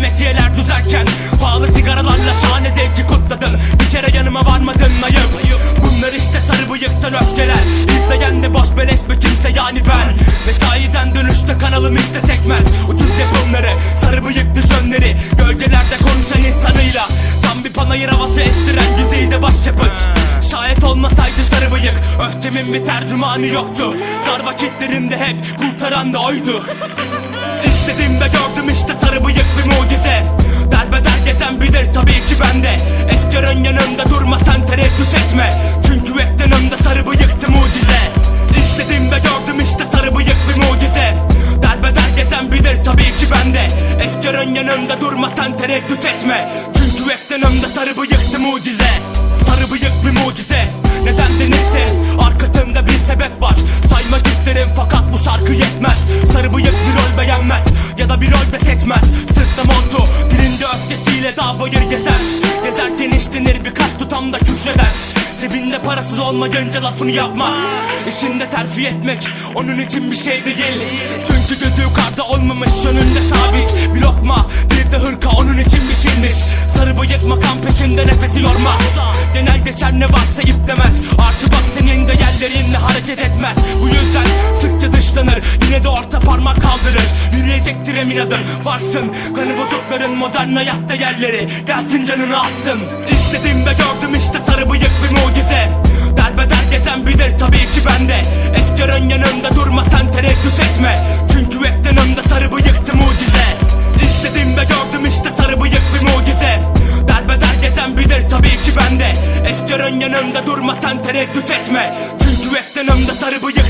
Metiyeler düzerken Pahalı sigaralarla şahane zevki kutladın Bir kere yanıma varmadın ayıp Bunlar işte sarı bıyıktan öfkeler. İzleyen de boş beleş bir kimse yani ben. Mesaiden dönüşte kanalım işte sekmez. Ucuz yapımları sarı bıyıklı jönleri Gölgelerde konuşan insanıyla. Tam bir panayır havası estiren yüzeyde başyapıt. Şayet olmasaydı sarı bıyık Öfkemin bir tercümanı yoktu. Dar vakitlerimde hep kurtaran da oydu. İstediğimde gördüm tereddüt etme. Çünkü ekranımda sarı bıyıktı mucize. Sarı bıyık bir mucize. Neden denirse arkasında bir sebep var. Saymak isterim fakat bu şarkı yetmez. Sarı bıyık olmayınca lafını yapmaz. İşinde terfi etmek onun için bir şey değil. Çünkü gözü yukarıda olmamış yönünde sabit Bir lokma. Bir de hırka onun için biçilmiş. Sarı bıyık makam peşinde nefesi yormaz. Genel geçen ne varsa iplemez. Artı bak senin de yerlerinle hareket etmez. Bu yüzden sıkça dışlanır Yine de orta parmak kaldırır. Yürüyecektir emin adım Varsın. Kanı bozukların modern hayatta yerleri. Gelsin canını alsın. İstediğimde gördüm işte sarı bıyık bir mucize etme Çünkü ekranımda sarı bıyıktı mucize. İstediğimde gördüm işte sarı bıyık bir mucize. Derbeder gezen bilir tabii ki bende Efkarın yanında durma sen tereddüt etme. Çünkü ekranımda sarı bıyıktı